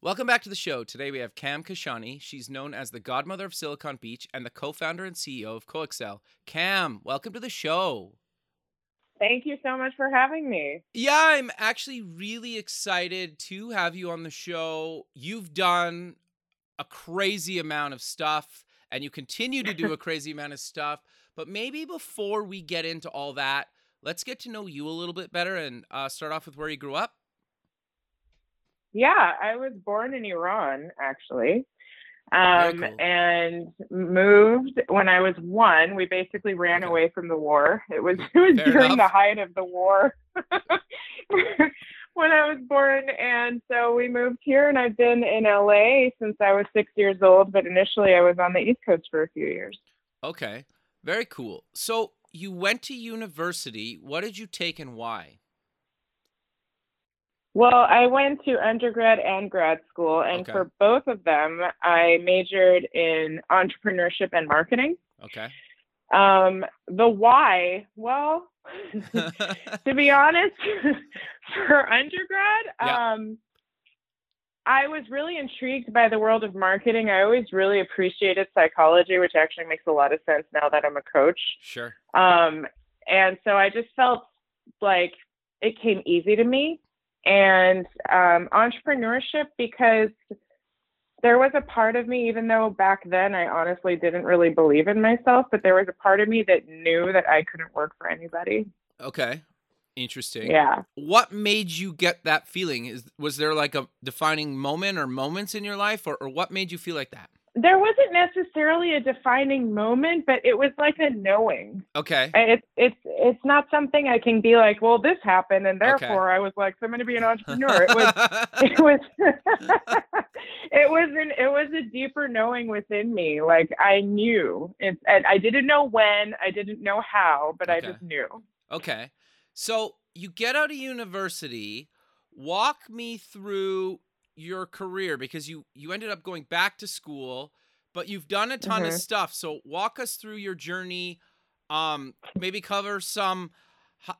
Welcome back to the show. Today we have Cam Kashani. She's known as the godmother of Silicon Beach and the co founder and CEO of Coaccel. Cam, welcome to the show. Thank you so much for having me. Yeah, I'm actually really excited to have you on the show. You've done a crazy amount of stuff and you continue to do a crazy amount of stuff. But maybe before we get into all that, let's get to know you a little bit better and uh, start off with where you grew up. Yeah, I was born in Iran, actually, um, cool. and moved when I was one. We basically ran Okay. away from the war. It was it was Fair during the height of the war when I was born, and so we moved here. And I've been in LA since I was six years old. But initially, I was on the East Coast for a few years. Okay, very cool. So you went to university. What did you take and why? Well, I went to undergrad and grad school, and Okay. for both of them, I majored in entrepreneurship and marketing. Okay. Um, the why, well, to be honest, for undergrad, Yeah. um, I was really intrigued by the world of marketing. I always really appreciated psychology, which actually makes a lot of sense now that I'm a coach. sure. Um, and so I just felt like it came easy to me. And um, entrepreneurship, because there was a part of me, even though back then I honestly didn't really believe in myself, but there was a part of me that knew that I couldn't work for anybody. Okay. Interesting. Yeah. What made you get that feeling? Is was there like a defining moment or moments in your life or, or what made you feel like that? There wasn't necessarily a defining moment, but it was like a knowing. Okay. It's it's it's not something I can be like, well, this happened, and Okay. therefore I was like, so I'm going to be an entrepreneur. It was it was it was an it was a deeper knowing within me like i knew it's and i didn't know when i didn't know how but i just knew Okay. So you get out of university. Walk me through your career because you you ended up going back to school, but you've done a ton of Mhm. stuff. So walk us through your journey. Um, maybe cover some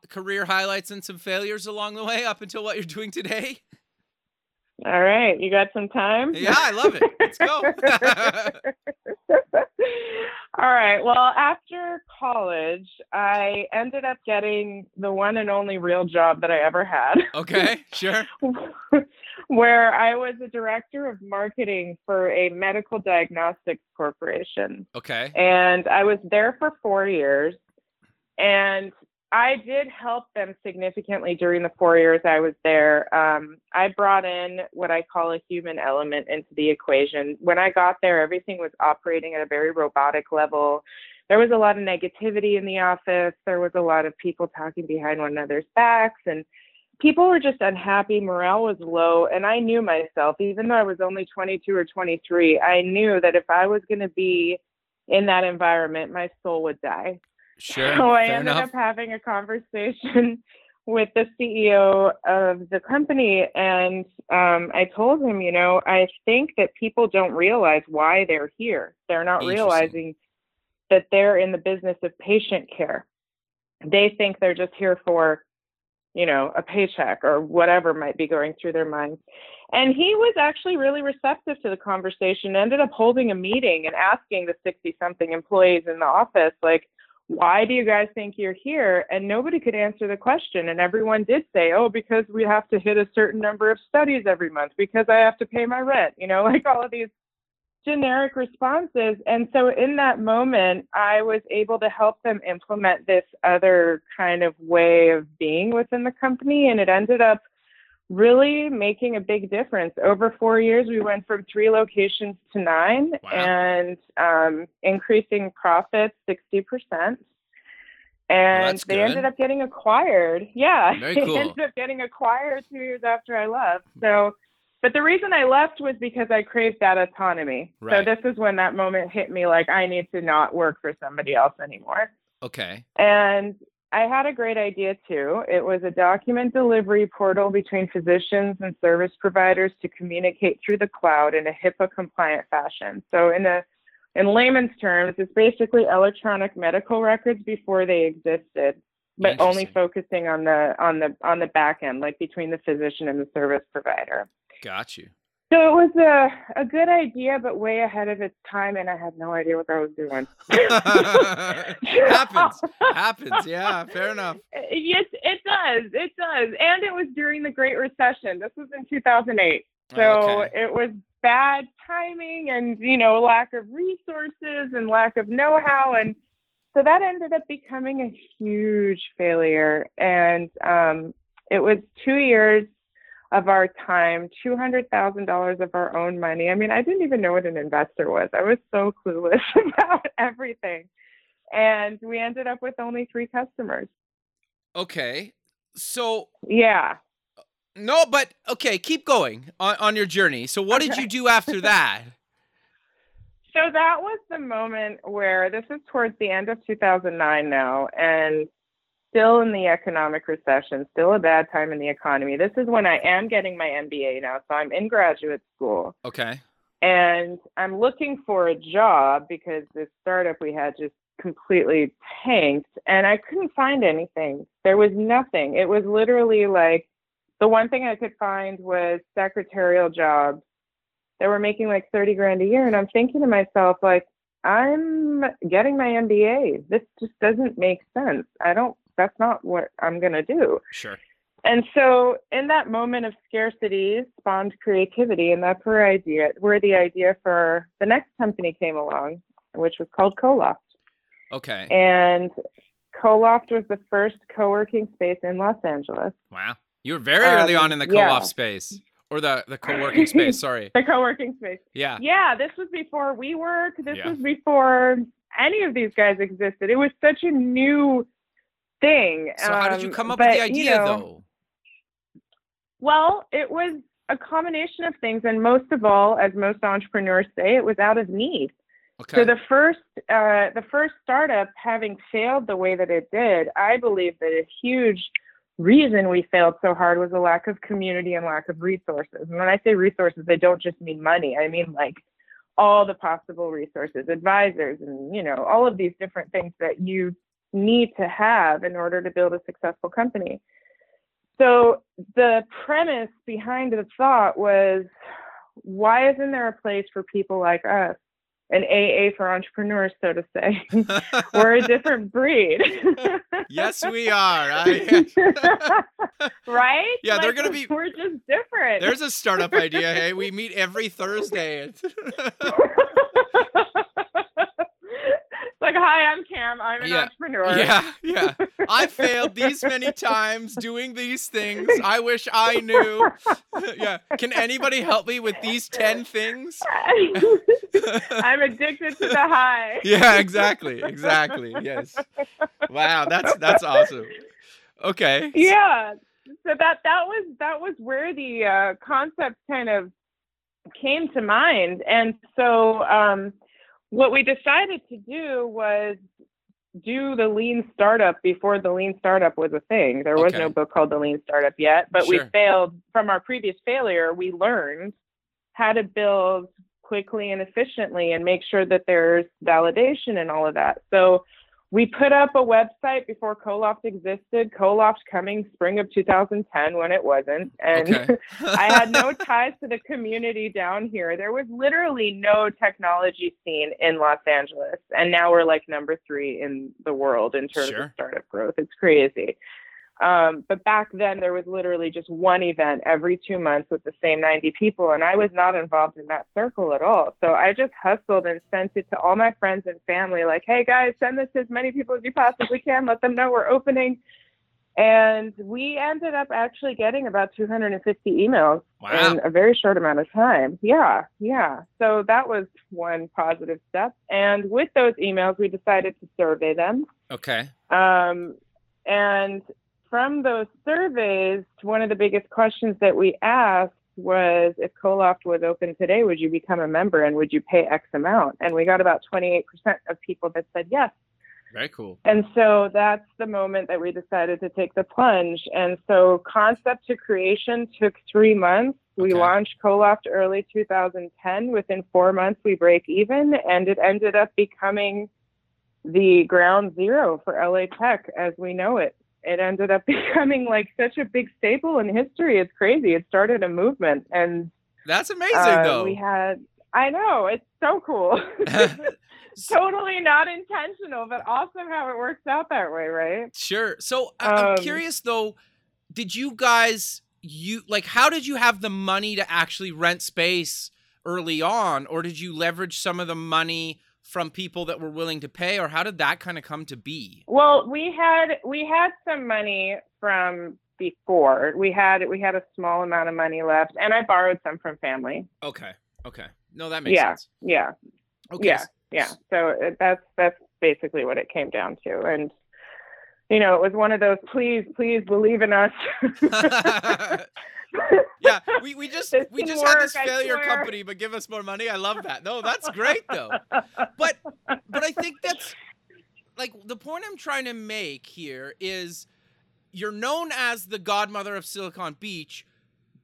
career highlights and some failures along the way up until what you're doing today. All right you got some time Yeah, I love it. Let's go. all right well after college i ended up getting the one and only real job that i ever had okay, sure. where I was a director of marketing for a medical diagnostics corporation. Okay. And I was there for four years. And I did help them significantly during the four years I was there. Um, I brought in what I call a human element into the equation. When I got there, everything was operating at a very robotic level. There was a lot of negativity in the office. There was a lot of people talking behind one another's backs, and people were just unhappy. Morale was low. And I knew myself, even though I was only 22 or 23, I knew that if I was going to be in that environment, my soul would die. Sure. So I ended enough. up having a conversation with the CEO of the company, and um, I told him, you know, I think that people don't realize why they're here. They're not realizing that they're in the business of patient care. They think they're just here for, you know, a paycheck or whatever might be going through their minds. And he was actually really receptive to the conversation, ended up holding a meeting and asking the 60 something employees in the office, like, why do you guys think you're here? And nobody could answer the question. And everyone did say, oh, because we have to hit a certain number of studies every month, because I have to pay my rent, you know, like all of these generic responses. And so in that moment, I was able to help them implement this other kind of way of being within the company. And it ended up really making a big difference. Over four years, we went from three locations to nine Wow. and um, increasing profits 60%. And that's they good. ended up getting acquired. Yeah. Very they ended up getting acquired two years after I left. So, but the reason I left was because I craved that autonomy. Right. So this is when that moment hit me like I need to not work for somebody else anymore. Okay. And I had a great idea too. It was a document delivery portal between physicians and service providers to communicate through the cloud in a HIPAA compliant fashion. So in a in layman's terms, it's basically electronic medical records before they existed, but only focusing on the on the on the back end, like between the physician and the service provider. Got you. So it was a, a good idea, but way ahead of its time, and I had no idea what I was doing. happens. Happens. Yeah, fair enough. Yes, it does. It does. And it was during the Great Recession. This was in 2008. So Okay. it was bad timing and, you know, lack of resources and lack of know how. And so that ended up becoming a huge failure. And um, it was two years of our time, $200,000 of our own money. I mean, I didn't even know what an investor was. I was so clueless about everything. And we ended up with only three customers. Okay. So Yeah. no, but okay, keep going on, on your journey. So what did you do after that? So that was the moment where this is towards the end of 2009 now, and still in the economic recession, still a bad time in the economy. This is when I am getting my MBA now. So I'm in graduate school Okay. and I'm looking for a job because this startup we had just completely tanked and I couldn't find anything. There was nothing. It was literally like the one thing I could find was secretarial jobs. that were making like 30 grand a year and I'm thinking to myself like I'm getting my MBA. This just doesn't make sense. I don't that's not what I'm going to do. Sure. And so, in that moment of scarcity, spawned creativity, and that's where idea, where the idea for the next company came along, which was called Coloft. Okay. And Coloft was the first co-working space in Los Angeles. Wow. You were very early Um, on in the yeah. co-op space or the the co-working space, sorry. The co-working space. Yeah. Yeah, this was before WeWork. This Yeah. was before any of these guys existed. It was such a new thing. So how did you Um, come up with the but, you idea know, though? Well, it was a combination of things, and most of all, as most entrepreneurs say, it was out of need. Okay. So the first, uh, the first startup having failed the way that it did, I believe that a huge reason we failed so hard was a lack of community and lack of resources. And when I say resources, I don't just mean money. I mean like all the possible resources, advisors, and you know all of these different things that you need to have in order to build a successful company. So the premise behind the thought was why isn't there a place for people like us? An AA for entrepreneurs, so to say. We're a different breed. yes, we are. I, right? Yeah, they're gonna be- We're just different. there's a startup idea. Hey, we meet every Thursday. Hi, I'm Cam. I'm an Yeah. entrepreneur. yeah, yeah. I failed these many times doing these things. I wish I knew. yeah. Can anybody help me with these 10 things? I'm addicted to the high. yeah, exactly. Exactly. Yes. Wow, that's that's awesome. Okay. yeah so that that was that was where the uh, concept kind of came to mind and so um, what we decided to do was do the lean startup before the lean startup was a thing. There was Okay. no book called the lean startup yet but we failed. From our previous failure we learned how to build quickly and efficiently and make sure that there's validation and all of that. So we put up a website before Coloft existed. Coloft coming spring of 2010 when it wasn't. And Okay. I had no ties to the community down here. There was literally no technology scene in Los Angeles. And now we're like number three in the world in terms Sure. of startup growth. It's crazy. Um, but back then, there was literally just one event every two months with the same 90 people, and I was not involved in that circle at all. So I just hustled and sent it to all my friends and family, like, hey guys, send this to as many people as you possibly can. Let them know we're opening. And we ended up actually getting about 250 emails Wow. in a very short amount of time. Yeah, yeah. So that was one positive step. And with those emails, we decided to survey them. Okay. Um, and from those surveys, one of the biggest questions that we asked was if Coloft was open today, would you become a member and would you pay X amount? And we got about 28% of people that said yes. Very cool. And so that's the moment that we decided to take the plunge. And so concept to creation took three months. We Okay. launched Coloft early 2010. Within four months, we break even, and it ended up becoming the ground zero for LA Tech as we know it. It ended up becoming like such a big staple in history. It's crazy. It started a movement, and That's amazing, Uh, though. we had. I know it's so cool. totally not intentional, but awesome how it works out that way, right? Sure. So I- I'm Um, curious though, did you guys you like how did you have the money to actually rent space early on or did you leverage some of the money from people that were willing to pay or how did that kind of come to be? Well, we had we had some money from before. We had we had a small amount of money left, and I borrowed some from family. Okay. Okay. No, that makes Yeah. sense. Yeah, Okay. yeah, yeah. So uh, that's that's basically what it came down to, and you know, it was one of those. Please, please believe in us. yeah, we, we just This we just had this failure company, but give us more money. I love that. No, that's great though. But but I think that's like the point I'm trying to make here is you're known as the godmother of Silicon Beach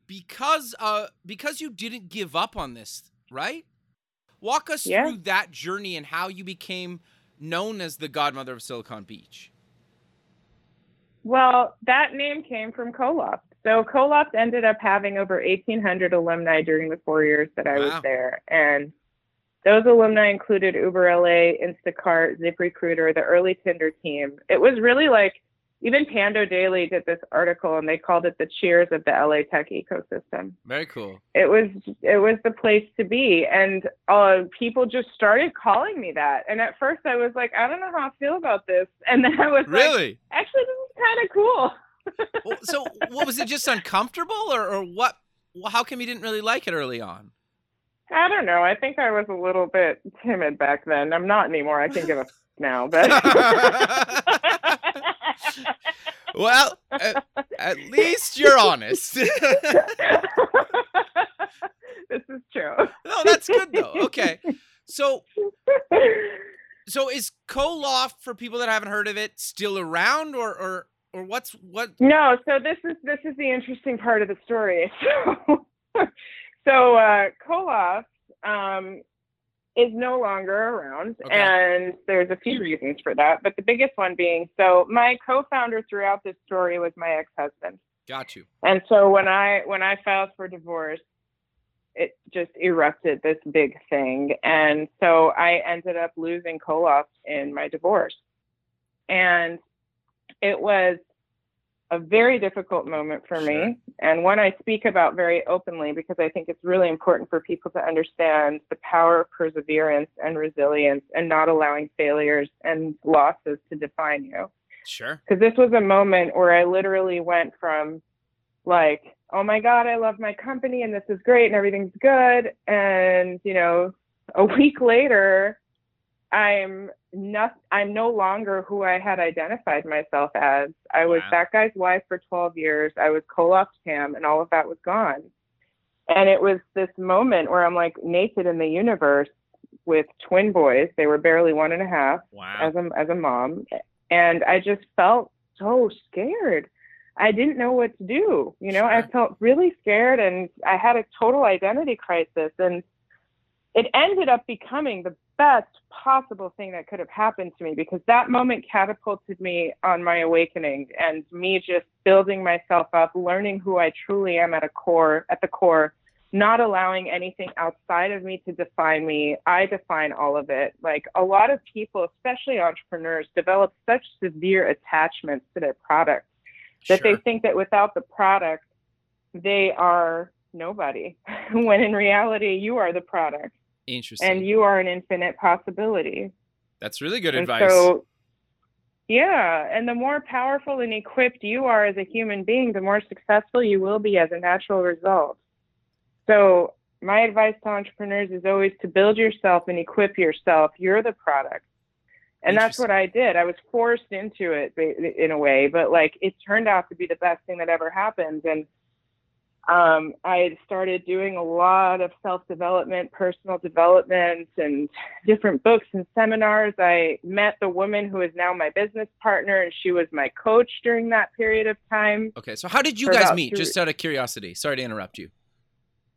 because uh because you didn't give up on this, right? Walk us Yeah. through that journey and how you became known as the godmother of Silicon Beach. Well, that name came from Coloft. So Coloft ended up having over 1,800 alumni during the four years that I Wow. was there, and those alumni included Uber LA, Instacart, ZipRecruiter, the early Tinder team. It was really like even Pando Daily did this article, and they called it the Cheers of the LA tech ecosystem. Very cool. It was it was the place to be, and uh, people just started calling me that. And at first, I was like, I don't know how I feel about this, and then I was like, Really? actually, this is kind of cool. Well, so what was it just uncomfortable or, or what how come you didn't really like it early on? I don't know. I think I was a little bit timid back then. I'm not anymore. I can give a f- now, but well, at, at least you're honest. this is true. no, that's good though. Okay. So so is Coloft for people that haven't heard of it still around or or or what's what No, so this is this is the interesting part of the story. So, so uh, Coloft um, is no longer around, Okay. and there's a few reasons for that. But the biggest one being, so my co-founder throughout this story was my ex-husband. got you. And so when I when I filed for divorce, it just erupted this big thing, and so I ended up losing Coloft in my divorce, and it was a very difficult moment for Sure. me, and one I speak about very openly because I think it's really important for people to understand the power of perseverance and resilience, and not allowing failures and losses to define you Sure. because this was a moment where I literally went from like, oh my God, I love my company and this is great and everything's good. And, you know, a week later, I'm not, I'm no longer who I had identified myself as. I was Wow. that guy's wife for 12 years. I was Coloft Cam and all of that was gone. And it was this moment where I'm like naked in the universe with twin boys. They were barely one and a half Wow. as a as a mom, and I just felt so scared. I didn't know what to do. You know, I felt really scared, and I had a total identity crisis. And it ended up becoming the best possible thing that could have happened to me because that moment catapulted me on my awakening and me just building myself up, learning who I truly am at a core, at the core, not allowing anything outside of me to define me. I define all of it. Like a lot of people, especially entrepreneurs, develop such severe attachments to their product that Sure. they think that without the product, they are nobody. when in reality, you are the product Interesting. and you are an infinite possibility. That's really good and advice. so, yeah, and the more powerful and equipped you are as a human being, the more successful you will be as a natural result. So, my advice to entrepreneurs is always to build yourself and equip yourself. You're the product. And that's what I did. I was forced into it in a way, but like it turned out to be the best thing that ever happened. And um, I had started doing a lot of self development, personal development, and different books and seminars. I met the woman who is now my business partner, and she was my coach during that period of time. okay, so how did you guys meet? Just out of curiosity. Sorry to interrupt you.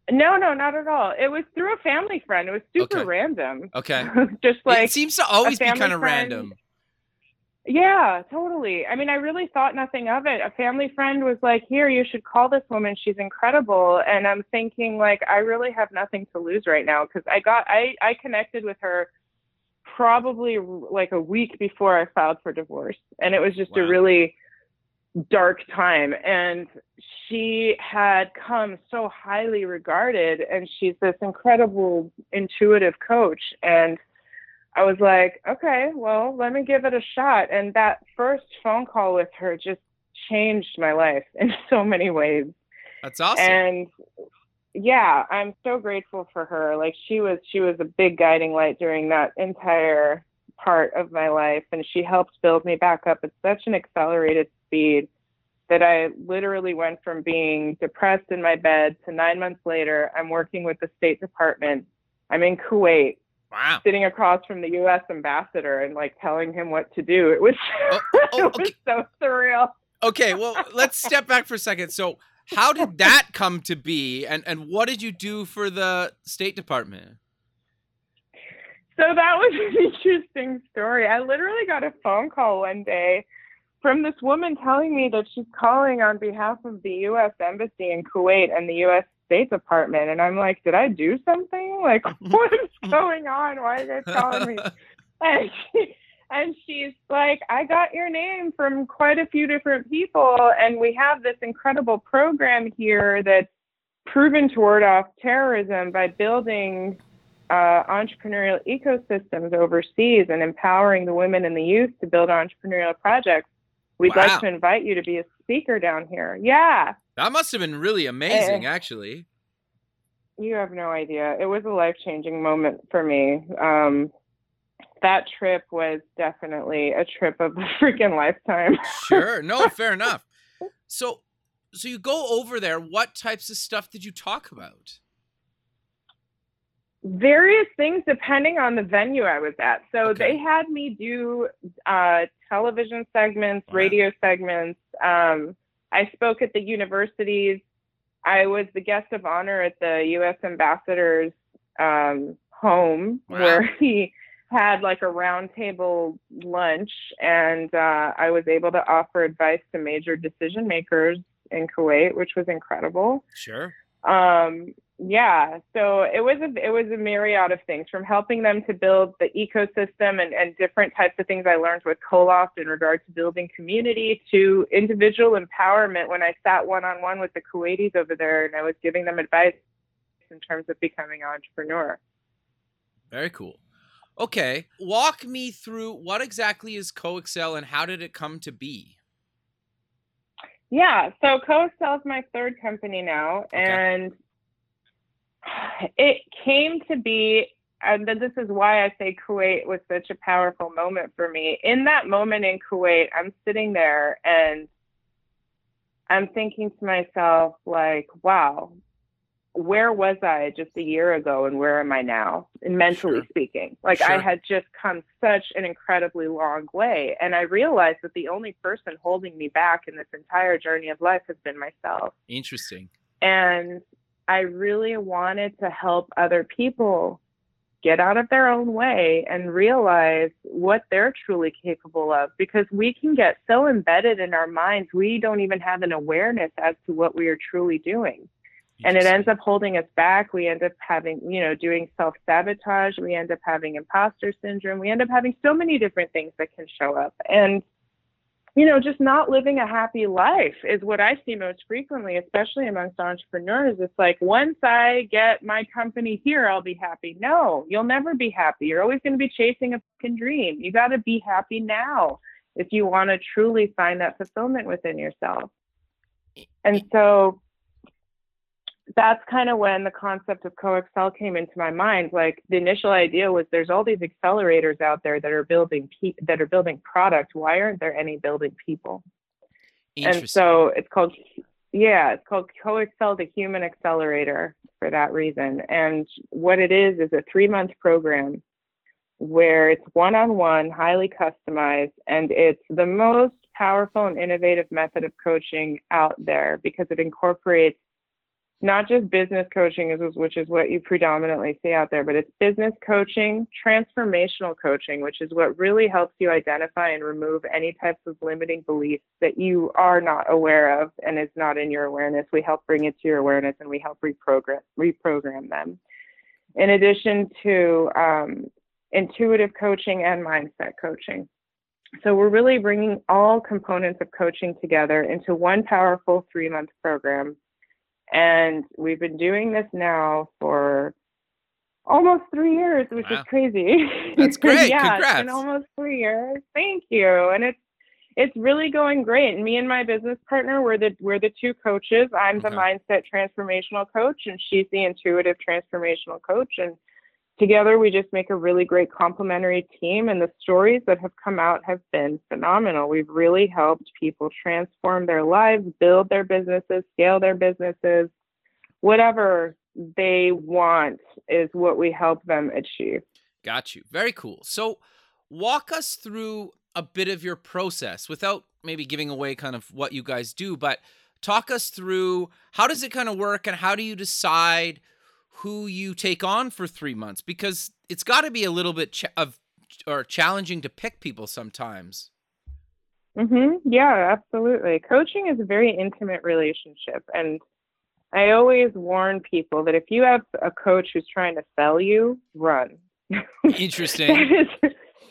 No, no, not at all. It was through a family friend. It was super Okay. random. Okay. Just like it seems to always be kind of friend. random. Yeah, totally. I mean, I really thought nothing of it. A family friend was like, "Here, you should call this woman. She's incredible." And I'm thinking like I really have nothing to lose right now because I got I I connected with her probably like a week before I filed for divorce. And it was just wow. a really dark time and she had come so highly regarded and she's this incredible intuitive coach and I was like, okay, well, let me give it a shot. And that first phone call with her just changed my life in so many ways. That's awesome. And yeah, I'm so grateful for her. Like she was she was a big guiding light during that entire part of my life and she helped build me back up at such an accelerated speed that I literally went from being depressed in my bed to 9 months later I'm working with the State Department. I'm in Kuwait Wow. Sitting across from the U.S. ambassador and like telling him what to do. It was, oh, oh, it was so surreal. Okay, well, let's step back for a second. So, how did that come to be, and and what did you do for the State Department? So that was an interesting story. I literally got a phone call one day from this woman telling me that she's calling on behalf of the U.S. Embassy in Kuwait and the U.S. State Department. And I'm like, did I do something? Like, what is going on? Why are you guys calling me? And, she, and she's like, I got your name from quite a few different people. And we have this incredible program here that's proven to ward off terrorism by building uh, entrepreneurial ecosystems overseas and empowering the women and the youth to build entrepreneurial projects. We'd wow. like to invite you to be a speaker down here. Yeah. That must have been really amazing, uh, actually. You have no idea. It was a life changing moment for me. Um, that trip was definitely a trip of a freaking lifetime. sure. No, fair enough. So, so you go over there. What types of stuff did you talk about? various things depending on the venue I was at. So okay. they had me do uh, television segments, wow. radio segments. Um, I spoke at the universities. I was the guest of honor at the U.S. ambassador's um, home wow. where he had like a roundtable lunch, and uh, I was able to offer advice to major decision makers in Kuwait, which was incredible. Sure. Um, yeah so it was a it was a myriad of things from helping them to build the ecosystem and, and different types of things i learned with Coloft in regard to building community to individual empowerment when i sat one-on-one with the kuwaitis over there and i was giving them advice in terms of becoming an entrepreneur. Very cool. Okay walk me through what exactly is Coaccel and how did it come to be? Yeah so Coaccel is my third company now okay. and it came to be and this is why I say Kuwait was such a powerful moment for me. In that moment in Kuwait, I'm sitting there and I'm thinking to myself, like, wow, where was I just a year ago and where am I now? And mentally sure. speaking, like sure. I had just come such an incredibly long way. And I realized that the only person holding me back in this entire journey of life has been myself. Interesting. And I really wanted to help other people get out of their own way and realize what they're truly capable of because we can get so embedded in our minds we don't even have an awareness as to what we are truly doing. And it ends up holding us back. We end up having you know doing self-sabotage. We end up having imposter syndrome. We end up having so many different things that can show up. And you know, just not living a happy life is what I see most frequently, especially amongst entrepreneurs. It's like once I get my company here, I'll be happy. No, you'll never be happy. You're always going to be chasing a fucking dream. You got to be happy now if you want to truly find that fulfillment within yourself. And so that's kind of when the concept of Coaccel came into my mind. Like the initial idea was there's all these accelerators out there that are building pe- that are building product. Why aren't there any building people? And so it's called yeah it's called Coaccel the human accelerator for that reason. And what it is is a three month program where it's one-on-one highly customized and it's the most powerful and innovative method of coaching out there because it incorporates not just business coaching, which is what you predominantly see out there, but it's business coaching, transformational coaching, which is what really helps you identify and remove any types of limiting beliefs that you are not aware of and is not in your awareness. We help bring it to your awareness and we help reprogram reprogram them. In addition to um, intuitive coaching and mindset coaching. So we're really bringing all components of coaching together into one powerful three month program and we've been doing this now for almost three years, which wow. is crazy. That's great. yeah, Congrats. it's been almost three years. Thank you. And it's it's really going great. And me and my business partner, we're the we're the two coaches. I'm okay. the mindset transformational coach, and she's the intuitive transformational coach. And together we just make a really great complementary team and the stories that have come out have been phenomenal. We've really helped people transform their lives build their businesses scale their businesses. Whatever they want is what we help them achieve. Got you. Very cool. So walk us through a bit of your process without maybe giving away kind of what you guys do but talk us through how does it kind of work and how do you decide who you take on for three months because it's got to be a little bit ch- of or challenging to pick people sometimes. Mhm. Yeah, absolutely. Coaching is a very intimate relationship and I always warn people that if you have a coach who's trying to sell you, run. Interesting.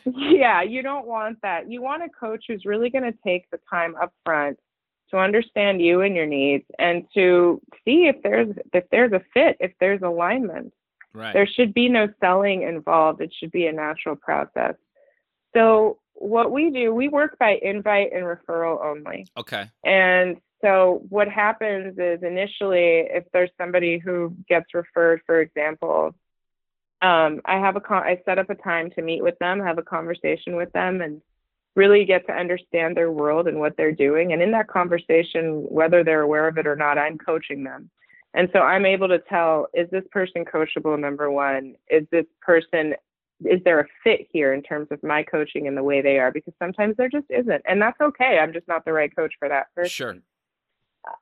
yeah, you don't want that. You want a coach who's really going to take the time up front to understand you and your needs and to see if there's if there's a fit if there's alignment. Right. There should be no selling involved. It should be a natural process. So what we do we work by invite and referral only. Okay. And so what happens is initially if there's somebody who gets referred for example um, i have a con- i set up a time to meet with them have a conversation with them and really get to understand their world and what they're doing. And in that conversation, whether they're aware of it or not, I'm coaching them. And so I'm able to tell is this person coachable, number one? Is this person, is there a fit here in terms of my coaching and the way they are? Because sometimes there just isn't. And that's okay. I'm just not the right coach for that person. Sure.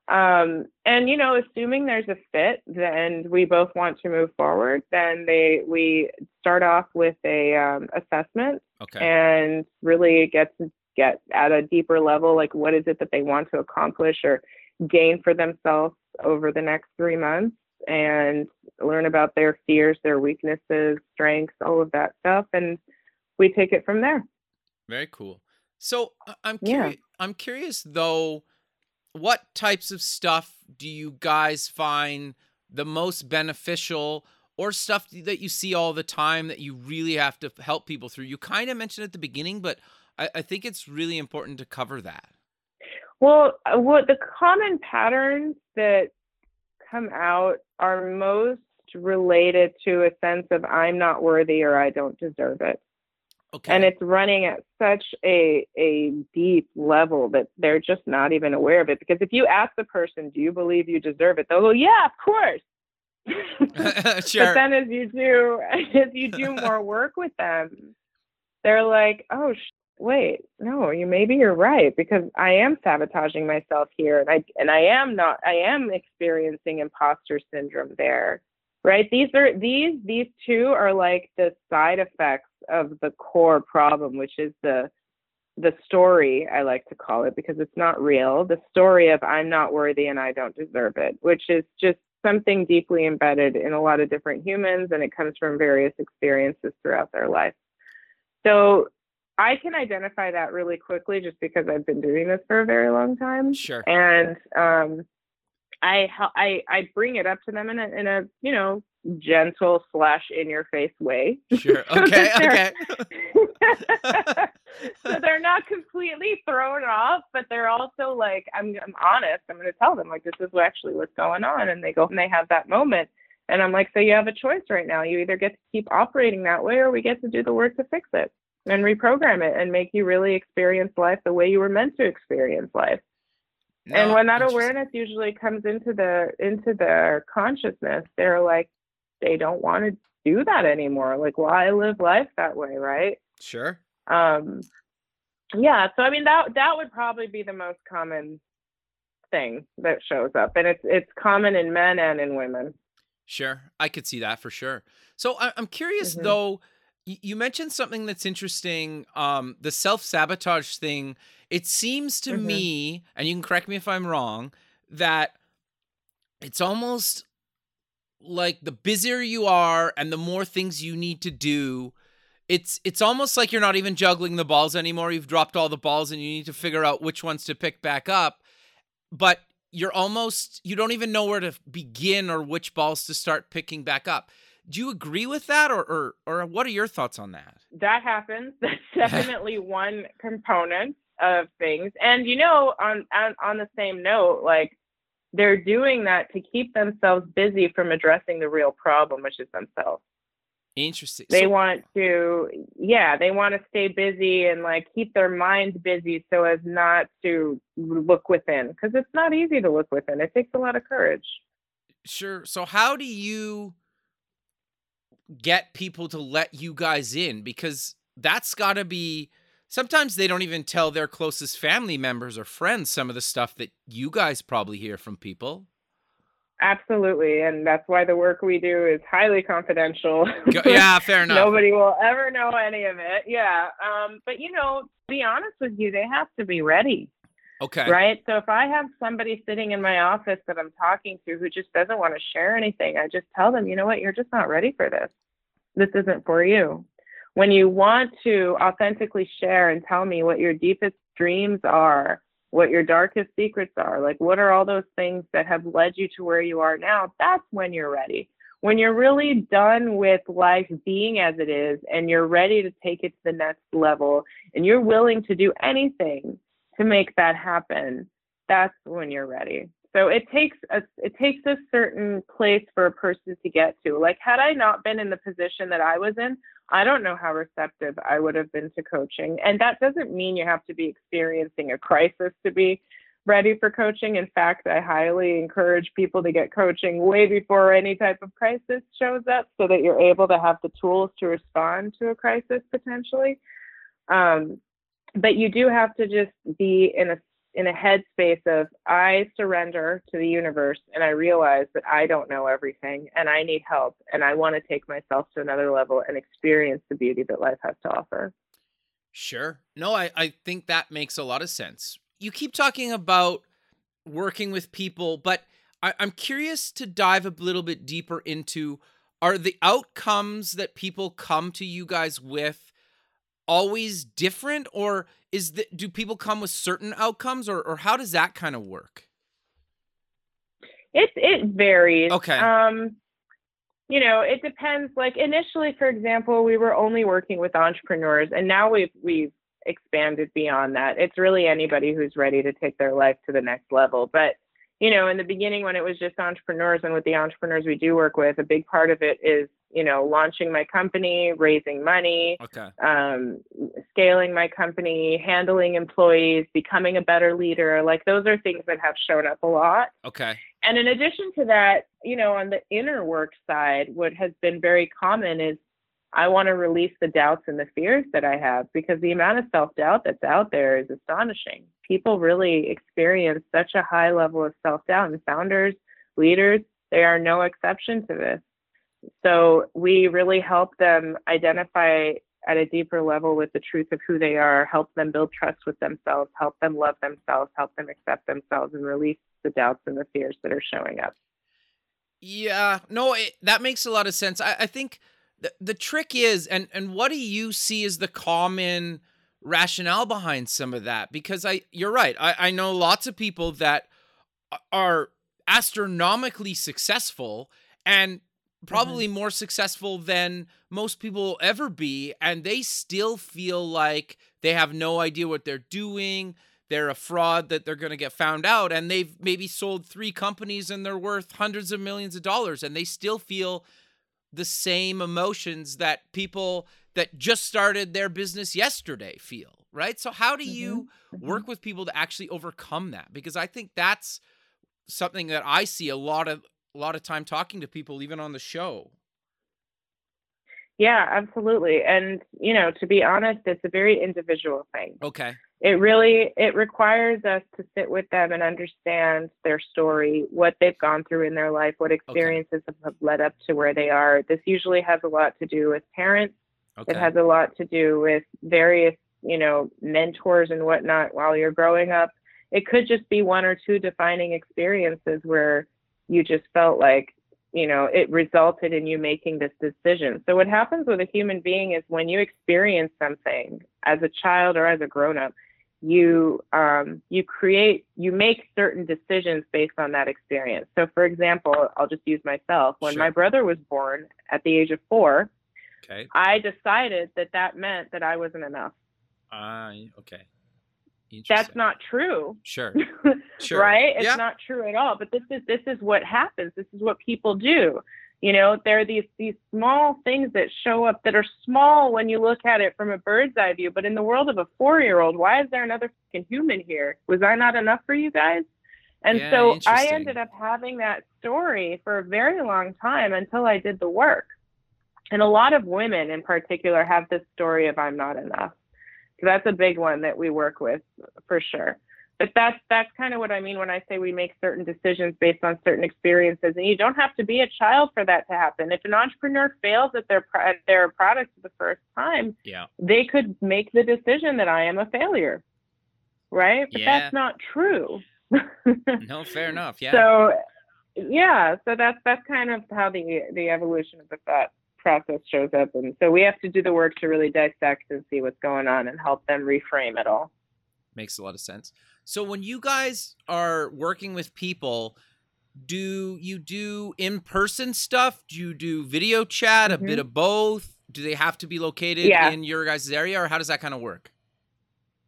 Um, and you know, assuming there's a fit, then we both want to move forward. Then they we start off with a um, assessment okay. and really get to get at a deeper level, like what is it that they want to accomplish or gain for themselves over the next three months, and learn about their fears, their weaknesses, strengths, all of that stuff, and we take it from there. Very cool. So I'm curious. Yeah. I'm curious though what types of stuff do you guys find the most beneficial or stuff that you see all the time that you really have to help people through? You kind of mentioned at the beginning, but I, I think it's really important to cover that. Well, uh, what the common patterns that come out are most related to a sense of I'm not worthy or I don't deserve it. Okay. And it's running at such a a deep level that they're just not even aware of it. Because if you ask the person, "Do you believe you deserve it?" They'll go, "Yeah, of course." sure. But then as you do as you do more work with them, they're like, "Oh, sh- wait, no, you maybe you're right because I am sabotaging myself here, and I and I am not. I am experiencing imposter syndrome there." Right? These are these these two are like the side effects of the core problem, which is the the story I like to call it because it's not real. The story of I'm not worthy and I don't deserve it, which is just something deeply embedded in a lot of different humans and it comes from various experiences throughout their life. So I can identify that really quickly just because I've been doing this for a very long time. Sure. And um, I I I bring it up to them in a in a you know gentle slash in your face way. Sure. Okay. okay. so they're not completely thrown off, but they're also like, I'm I'm honest. I'm going to tell them like this is actually what's going on, and they go and they have that moment, and I'm like, so you have a choice right now. You either get to keep operating that way, or we get to do the work to fix it and reprogram it and make you really experience life the way you were meant to experience life. No, and when that awareness usually comes into the into their consciousness, they're like, they don't want to do that anymore. Like, why live life that way, right? Sure. Um, yeah. So I mean, that that would probably be the most common thing that shows up, and it's it's common in men and in women. Sure, I could see that for sure. So I- I'm curious Mhm. though. You mentioned something that's interesting. Um, the self sabotage thing. It seems to Mhm. me, and you can correct me if I'm wrong, that it's almost like the busier you are and the more things you need to do it's it's almost like you're not even juggling the balls anymore you've dropped all the balls and you need to figure out which ones to pick back up but you're almost you don't even know where to begin or which balls to start picking back up do you agree with that or or, or what are your thoughts on that that happens. That's definitely one component of things. And you know, on, on on the same note, like they're doing that to keep themselves busy from addressing the real problem, which is themselves. interesting They So- want to, yeah, they want to stay busy and like keep their minds busy so as not to look within, because it's not easy to look within. It takes a lot of courage. Sure. So how do you get people to let you guys in? Because that's got to be sometimes they don't even tell their closest family members or friends some of the stuff that you guys probably hear from people. Absolutely, and that's why the work we do is highly confidential. Yeah, fair enough. Nobody will ever know any of it. Yeah. Um, but you know, to be honest with you, they have to be ready, Okay. right? So if I have somebody sitting in my office that I'm talking to who just doesn't want to share anything, I just tell them, you know what, you're just not ready for this. This isn't for you. When you want to authentically share and tell me what your deepest dreams are, what your darkest secrets are, like what are all those things that have led you to where you are now, that's when you're ready when you're really done with life being as it is and you're ready to take it to the next level and you're willing to do anything to make that happen, that's when you're ready. So it takes a it takes a certain place for a person to get to. Like had I not been in the position that I was in, I don't know how receptive I would have been to coaching. And that doesn't mean you have to be experiencing a crisis to be ready for coaching. In fact, I highly encourage people to get coaching way before any type of crisis shows up so that you're able to have the tools to respond to a crisis potentially. Um, but you do have to just be in a in a headspace of I surrender to the universe and I realize that I don't know everything and I need help and I want to take myself to another level and experience the beauty that life has to offer. Sure. No, I, I think that makes a lot of sense. You keep talking about working with people, but I, I'm curious to dive a little bit deeper into are the outcomes that people come to you guys with always different or is that do people come with certain outcomes or, or how does that kind of work? It it varies. Okay. Um, you know, it depends. Like initially, for example, we were only working with entrepreneurs, and now we've we've expanded beyond that. It's really anybody who's ready to take their life to the next level. But you know, in the beginning when it was just entrepreneurs and with the entrepreneurs we do work with, a big part of it is, you know, launching my company, raising money, Okay. um, scaling my company, handling employees, becoming a better leader. Like those are things that have shown up a lot. Okay. And in addition to that, you know, on the inner work side, what has been very common is I want to release the doubts and the fears that I have because the amount of self doubt that's out there is astonishing. People really experience such a high level of self doubt, and founders, leaders, they are no exception to this. So we really help them identify at a deeper level with the truth of who they are, help them build trust with themselves, help them love themselves, help them accept themselves, and release the doubts and the fears that are showing up. Yeah, no, it, that makes a lot of sense. I, I think the the trick is, and and what do you see as the common rationale behind some of that? Because I, you're right. I, I know lots of people that are astronomically successful and probably mm-hmm. more successful than most people will ever be, and they still feel like they have no idea what they're doing they're a fraud that they're going to get found out and they've maybe sold three companies and they're worth hundreds of millions of dollars and they still feel the same emotions that people that just started their business yesterday feel right so how do you Mhm. work with people to actually overcome that because i think that's something that i see a lot of a lot of time talking to people even on the show Yeah, absolutely. And, you know, to be honest, it's a very individual thing. okay it really it requires us to sit with them and understand their story what they've gone through in their life what experiences okay. have led up to where they are this usually has a lot to do with parents okay. it has a lot to do with various you know mentors and whatnot while you're growing up it could just be one or two defining experiences where you just felt like you know it resulted in you making this decision so what happens with a human being is when you experience something as a child or as a grown up you um, you create you make certain decisions based on that experience so for example i'll just use myself when sure. my brother was born at the age of four okay. i decided that that meant that i wasn't enough uh, okay that's not true sure sure right it's yeah. not true at all but this is this is what happens this is what people do you know, there are these these small things that show up that are small when you look at it from a bird's eye view, but in the world of a four year old, why is there another fucking human here? Was I not enough for you guys? And yeah, so I ended up having that story for a very long time until I did the work. And a lot of women in particular have this story of I'm not enough. So that's a big one that we work with for sure but that's that's kind of what I mean when I say we make certain decisions based on certain experiences, and you don't have to be a child for that to happen. If an entrepreneur fails at their at their product for the first time, yeah, they could make the decision that I am a failure, right? But yeah. that's not true. no, fair enough. Yeah. So, yeah, so that's that's kind of how the the evolution of the thought process shows up, and so we have to do the work to really dissect and see what's going on and help them reframe it all. Makes a lot of sense. So when you guys are working with people, do you do in-person stuff? Do you do video chat, mm-hmm. a bit mm-hmm. of both? Do they have to be located yeah. in your guys' area or how does that kind of work?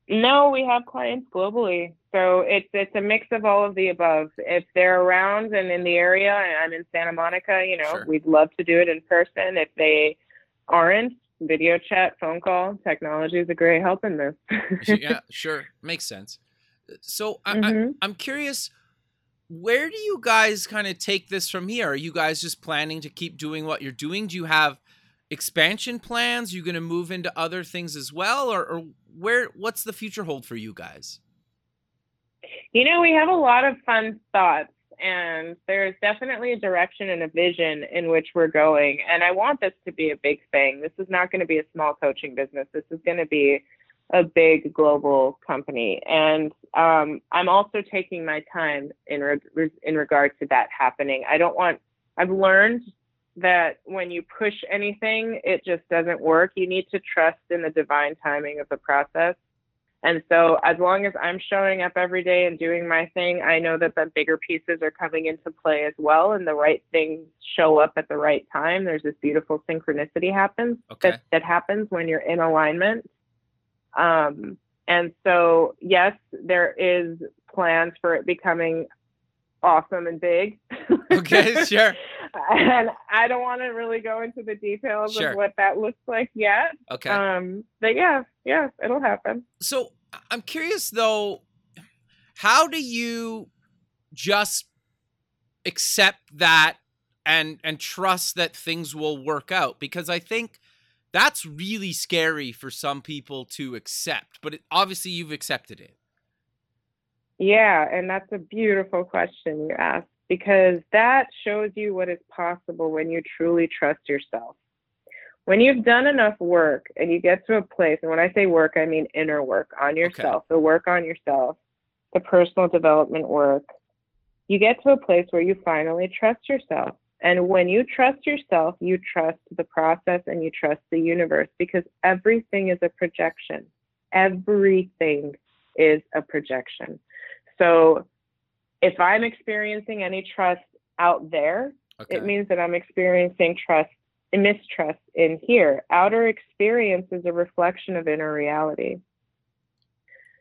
No, we have clients globally. So it's it's a mix of all of the above. If they're around and in the area I'm in Santa Monica, you know, sure. we'd love to do it in person. If they aren't, video chat, phone call, technology is a great help in this. yeah, sure. Makes sense. So I, mm-hmm. I, I'm curious, where do you guys kind of take this from here? Are you guys just planning to keep doing what you're doing? Do you have expansion plans? Are you going to move into other things as well, or, or where? What's the future hold for you guys? You know, we have a lot of fun thoughts, and there's definitely a direction and a vision in which we're going. And I want this to be a big thing. This is not going to be a small coaching business. This is going to be a big global company. And um, I'm also taking my time in re- in regard to that happening. I don't want. I've learned that when you push anything, it just doesn't work. You need to trust in the divine timing of the process. And so, as long as I'm showing up every day and doing my thing, I know that the bigger pieces are coming into play as well, and the right things show up at the right time. There's this beautiful synchronicity happens okay. that, that happens when you're in alignment. Um, and so, yes, there is plans for it becoming awesome and big. Okay, sure. and I don't want to really go into the details sure. of what that looks like yet. Okay. Um, but yeah, yeah, it'll happen. So I'm curious though, how do you just accept that and and trust that things will work out? Because I think that's really scary for some people to accept, but it, obviously you've accepted it. Yeah, and that's a beautiful question you asked because that shows you what is possible when you truly trust yourself. When you've done enough work and you get to a place, and when I say work, I mean inner work on yourself, okay. the work on yourself, the personal development work, you get to a place where you finally trust yourself. And when you trust yourself, you trust the process and you trust the universe because everything is a projection. Everything is a projection. So if I'm experiencing any trust out there, okay. it means that I'm experiencing trust mistrust in here. Outer experience is a reflection of inner reality.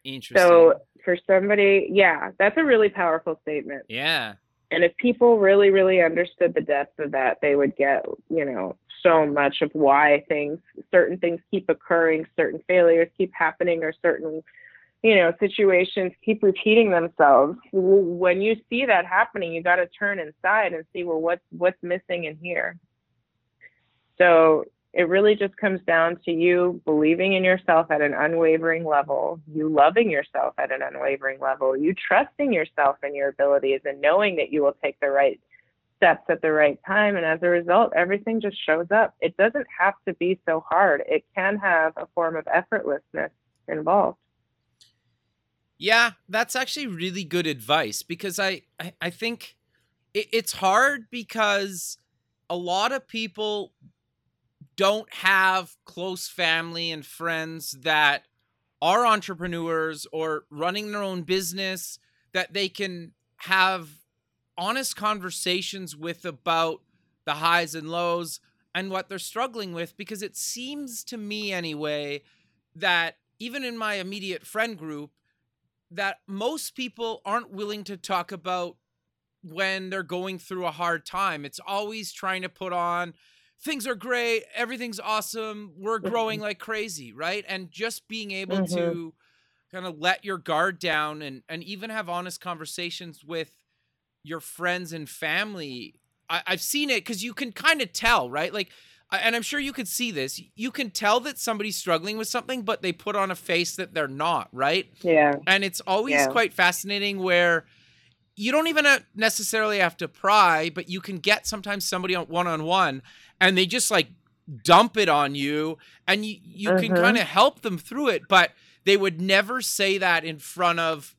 Interesting. So for somebody, yeah, that's a really powerful statement. Yeah. And if people really, really understood the depth of that, they would get, you know, so much of why things, certain things keep occurring, certain failures keep happening, or certain, you know, situations keep repeating themselves. When you see that happening, you got to turn inside and see, well, what's what's missing in here. So It really just comes down to you believing in yourself at an unwavering level, you loving yourself at an unwavering level, you trusting yourself and your abilities, and knowing that you will take the right steps at the right time. And as a result, everything just shows up. It doesn't have to be so hard, it can have a form of effortlessness involved. Yeah, that's actually really good advice because I, I, I think it, it's hard because a lot of people don't have close family and friends that are entrepreneurs or running their own business that they can have honest conversations with about the highs and lows and what they're struggling with because it seems to me anyway that even in my immediate friend group that most people aren't willing to talk about when they're going through a hard time. It's always trying to put on things are great, everything's awesome, we're growing like crazy, right? And just being able mm-hmm. to kind of let your guard down and and even have honest conversations with your friends and family. I, I've seen it because you can kind of tell, right? Like and I'm sure you could see this. You can tell that somebody's struggling with something, but they put on a face that they're not, right? Yeah. And it's always yeah. quite fascinating where you don't even necessarily have to pry, but you can get sometimes somebody on one on one and they just like dump it on you and you, you uh-huh. can mm-hmm. kind of help them through it but they would never say that in front of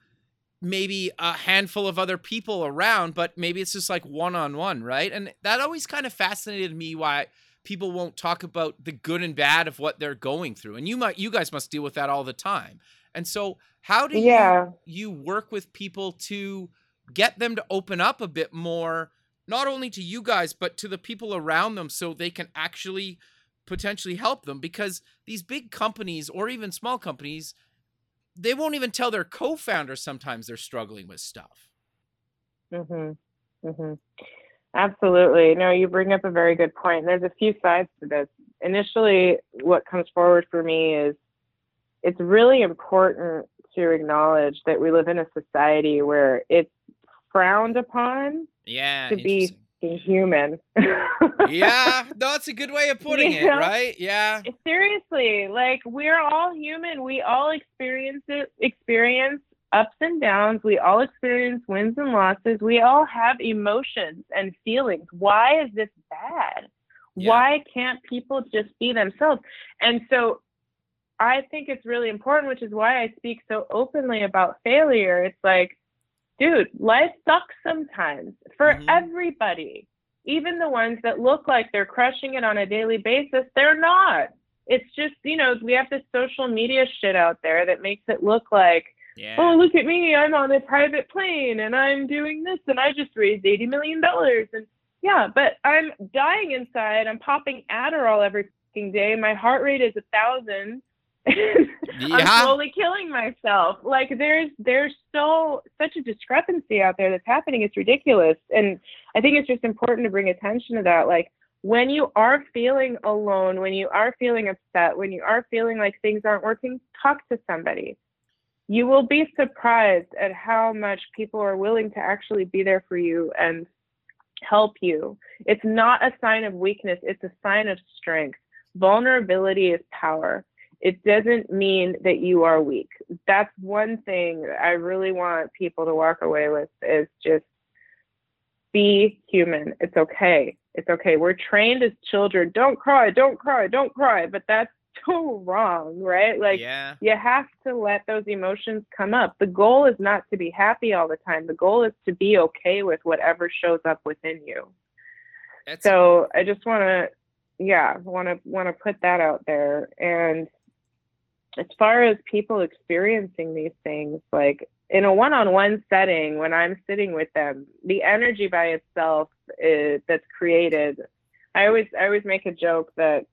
maybe a handful of other people around but maybe it's just like one-on-one right and that always kind of fascinated me why people won't talk about the good and bad of what they're going through and you might you guys must deal with that all the time and so how do yeah. you you work with people to get them to open up a bit more not only to you guys but to the people around them so they can actually potentially help them. Because these big companies or even small companies they won't even tell their co-founders sometimes they're struggling with stuff. Mhm mhm absolutely. No you bring up a very good point. There's a few sides to this. Initially what comes forward for me is it's really important to acknowledge that we live in a society where it's frowned upon yeah to be human. Yeah no that's a good way of putting you it know? right? Yeah. Eh, seriously like we're all human. We all experience it experience ups and downs. We all experience wins and losses. We all have emotions and feelings. Why is this bad? Yeah. why can't people just be themselves? And so i think it's really important which is why i speak so openly about failure. It's like dude, life sucks sometimes for mm-hmm. everybody. Even the ones that look like they're crushing it on a daily basis, they're not. It's just, you know, we have this social media shit out there that makes it look like, yeah. oh, look at me, I'm on a private plane and I'm doing this and I just raised $80 million. And yeah, but I'm dying inside. I'm popping Adderall every day. My heart rate is a thousand yeah. I'm slowly killing myself. Like there's there's so such a discrepancy out there that's happening. It's ridiculous. And I think it's just important to bring attention to that. Like when you are feeling alone, when you are feeling upset, when you are feeling like things aren't working, talk to somebody. You will be surprised at how much people are willing to actually be there for you and help you. It's not a sign of weakness, it's a sign of strength. Vulnerability is power it doesn't mean that you are weak. That's one thing I really want people to walk away with is just be human. It's okay. It's okay. We're trained as children, don't cry, don't cry, don't cry, but that's so wrong, right? Like yeah. you have to let those emotions come up. The goal is not to be happy all the time. The goal is to be okay with whatever shows up within you. That's... So I just want to yeah, want to want to put that out there and as far as people experiencing these things, like in a one-on-one setting, when I'm sitting with them, the energy by itself is, that's created. I always I always make a joke that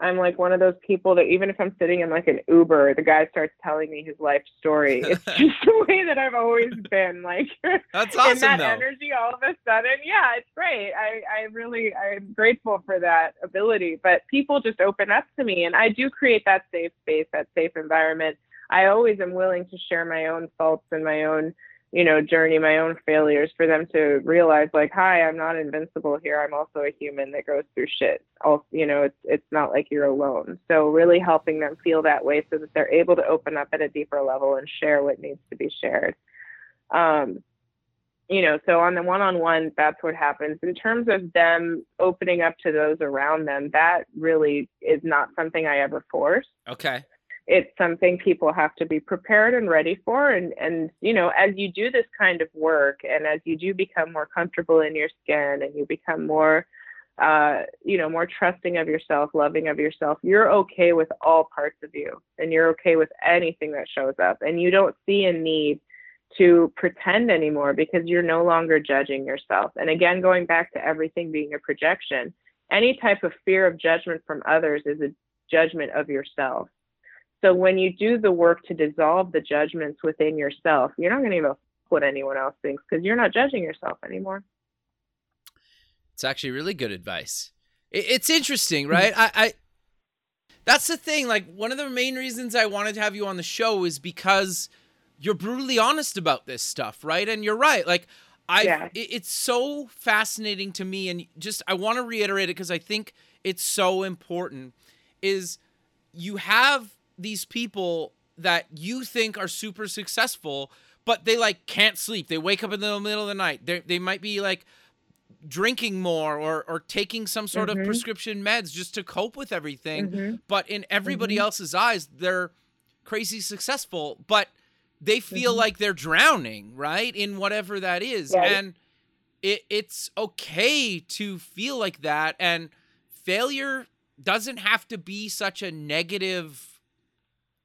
I'm like one of those people that even if I'm sitting in like an Uber, the guy starts telling me his life story. It's just the way that I've always been. Like that's awesome. And that though. energy all of a sudden, yeah, it's great. I I really I'm grateful for that ability. But people just open up to me, and I do create that safe space, that safe environment. I always am willing to share my own faults and my own you know, journey, my own failures, for them to realize like, hi, I'm not invincible here. I'm also a human that goes through shit. Also, you know, it's it's not like you're alone. So really helping them feel that way so that they're able to open up at a deeper level and share what needs to be shared. Um, you know, so on the one-on-one, that's what happens. In terms of them opening up to those around them, that really is not something I ever force. Okay it's something people have to be prepared and ready for. And and you know as you do this kind of work and as you do become more comfortable in your skin and you become more uh, you know more trusting of yourself loving of yourself you're okay with all parts of you and you're okay with anything that shows up. And you don't see a need to pretend anymore because you're no longer judging yourself. And again going back to everything being a projection any type of fear of judgment from others is a judgment of yourself so when you do the work to dissolve the judgments within yourself, you're not going to even what anyone else thinks because you're not judging yourself anymore. It's actually really good advice. It's interesting, mm-hmm. right? I, I that's the thing. Like one of the main reasons I wanted to have you on the show is because you're brutally honest about this stuff, right? And you're right. Like I, yeah. it's so fascinating to me, and just I want to reiterate it because I think it's so important. Is you have these people that you think are super successful, but they like can't sleep. They wake up in the middle of the night. They they might be like drinking more or or taking some sort mm-hmm. of prescription meds just to cope with everything. Mm-hmm. But in everybody mm-hmm. else's eyes, they're crazy successful, but they feel mm-hmm. like they're drowning, right? In whatever that is. Right. And it it's okay to feel like that and failure doesn't have to be such a negative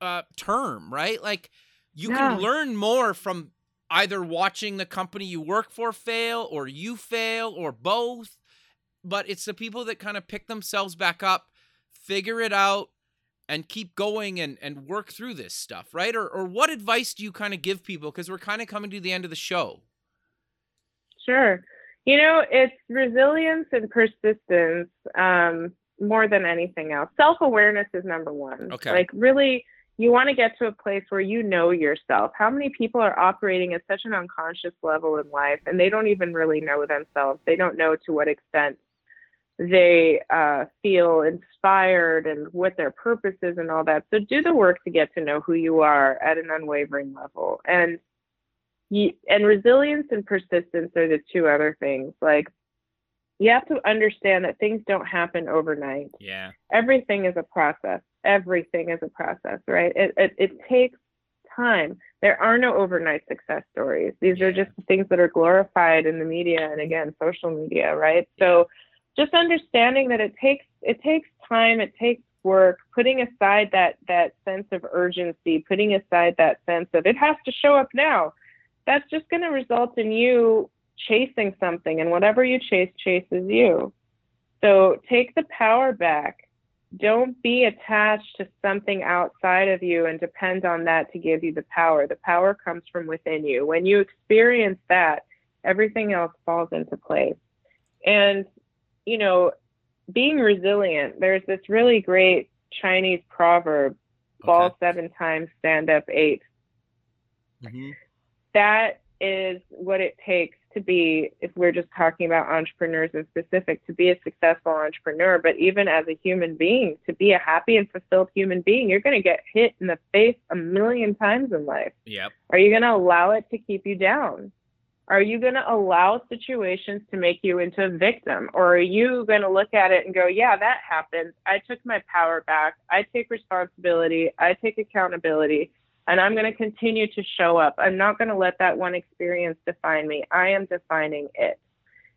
uh, term, right? Like you yeah. can learn more from either watching the company you work for fail or you fail or both. But it's the people that kind of pick themselves back up, figure it out, and keep going and, and work through this stuff, right? Or, or what advice do you kind of give people? Because we're kind of coming to the end of the show. Sure. You know, it's resilience and persistence um, more than anything else. Self awareness is number one. Okay. Like, really you want to get to a place where you know yourself. How many people are operating at such an unconscious level in life and they don't even really know themselves? They don't know to what extent they uh, feel inspired and what their purpose is and all that. So do the work to get to know who you are at an unwavering level. And and resilience and persistence are the two other things. Like you have to understand that things don't happen overnight. Yeah. Everything is a process everything is a process, right? It, it, it takes time. There are no overnight success stories. These yeah. are just things that are glorified in the media and again, social media, right? So just understanding that it takes it takes time, it takes work, putting aside that that sense of urgency, putting aside that sense of it has to show up now. That's just going to result in you chasing something and whatever you chase chases you. So take the power back don't be attached to something outside of you and depend on that to give you the power. The power comes from within you. When you experience that, everything else falls into place. And, you know, being resilient, there's this really great Chinese proverb fall okay. seven times, stand up 8 mm-hmm. That is what it takes to be, if we're just talking about entrepreneurs in specific, to be a successful entrepreneur, but even as a human being, to be a happy and fulfilled human being, you're going to get hit in the face a million times in life. Yep. Are you going to allow it to keep you down? Are you going to allow situations to make you into a victim? Or are you going to look at it and go, yeah, that happened. I took my power back. I take responsibility. I take accountability and I'm going to continue to show up. I'm not going to let that one experience define me. I am defining it.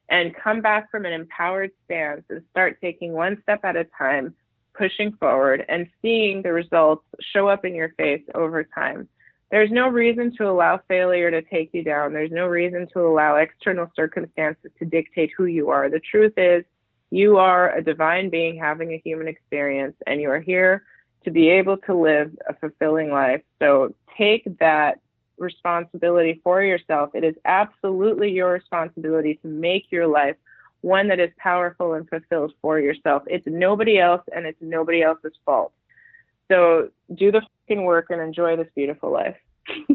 And come back from an empowered stance and start taking one step at a time, pushing forward and seeing the results show up in your face over time. There's no reason to allow failure to take you down. There's no reason to allow external circumstances to dictate who you are. The truth is, you are a divine being having a human experience, and you are here to be able to live a fulfilling life. So take that responsibility for yourself. It is absolutely your responsibility to make your life one that is powerful and fulfilled for yourself. It's nobody else and it's nobody else's fault. So do the fucking work and enjoy this beautiful life.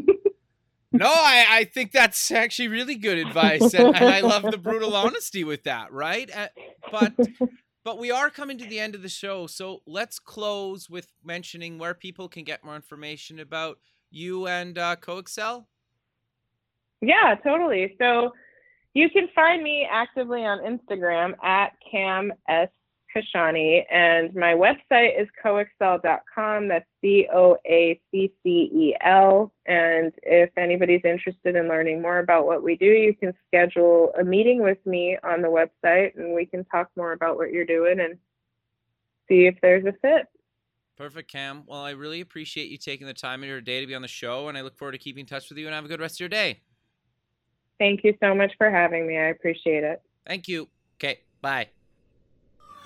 no, I, I think that's actually really good advice, and, and I love the brutal honesty with that. Right, uh, but but we are coming to the end of the show, so let's close with mentioning where people can get more information about you and uh, Coaccel. Yeah, totally. So you can find me actively on Instagram at Cam S. Kashani, and my website is coaccel.com. That's C O A C C E L. And if anybody's interested in learning more about what we do, you can schedule a meeting with me on the website and we can talk more about what you're doing and see if there's a fit. Perfect, Cam. Well, I really appreciate you taking the time in your day to be on the show, and I look forward to keeping in touch with you and have a good rest of your day. Thank you so much for having me. I appreciate it. Thank you. Okay, bye.